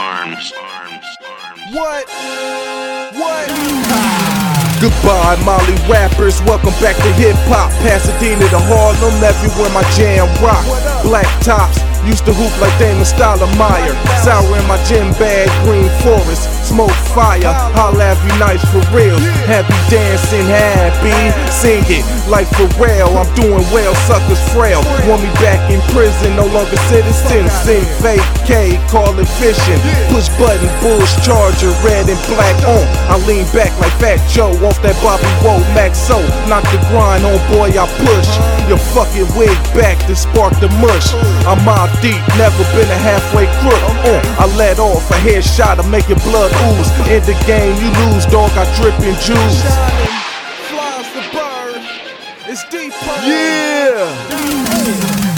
arms, arms, arms. What? What? Goodbye, Molly rappers. Welcome back to hip hop. Pasadena to Harlem, everywhere my jam rock. Black tops, used to hoop like Damon Stoudemire. Sour in my gym bag, green forest, smoke fire. Holla every night for real. Happy dancing, happy. Sing it like real, I'm doing well, suckers frail. Want me back in prison, no longer citizen. Sing vacay, call it fishing. Push button, Bush Charger, red and black on. I lean back like Fat Joe off that Bobby Woe Max so knock the grind on boy I push your fucking wig back to spark the mush I'm out deep never been a halfway crook. Uh, I let off a headshot to make your blood ooze. In the game you lose dog I drip in juice. Flies the bird. It's deep. yeah.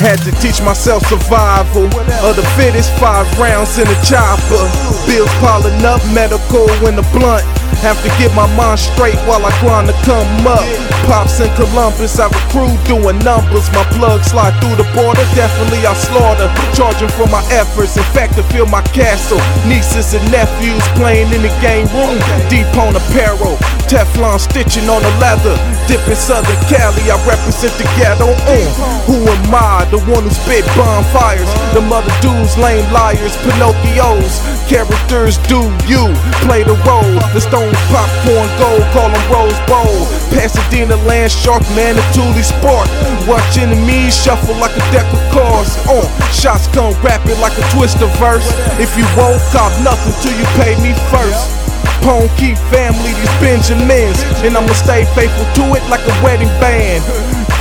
Had to teach myself survival. Of the fittest five rounds in a chopper. Bills piling up medical in the blunt have to get my mind straight while I grind to come up. Pops in Columbus, I recruit doing numbers. My plug slide through the border, definitely I slaughter. Charging for my efforts, in fact, to fill my castle. Nieces and nephews playing in the game room. Deep on apparel, Teflon stitching on the leather. Dipping Southern Cali, I represent the ghetto. Uh, who am I? The one who spit bonfires. The mother dudes, lame liars, Pinocchios. Characters do you play the role. The stone popcorn gold, call them Rose Bowl. Pasadena land shark, man, the Thule Spark. Watch enemies shuffle like a deck of cards. Uh, shots come rapid like a twister verse. If you won't cop nothing till you pay me first. Pone family, these Benjamins. And I'ma stay faithful to it like a wedding band.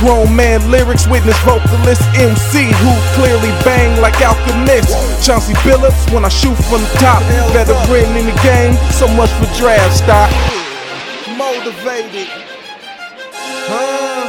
Grown man lyrics, witness vocalist MC who clearly bang like Alchemist. Chauncey Billups when I shoot from the top. Veteran in the game, so much for draft stock. Motivated. Huh?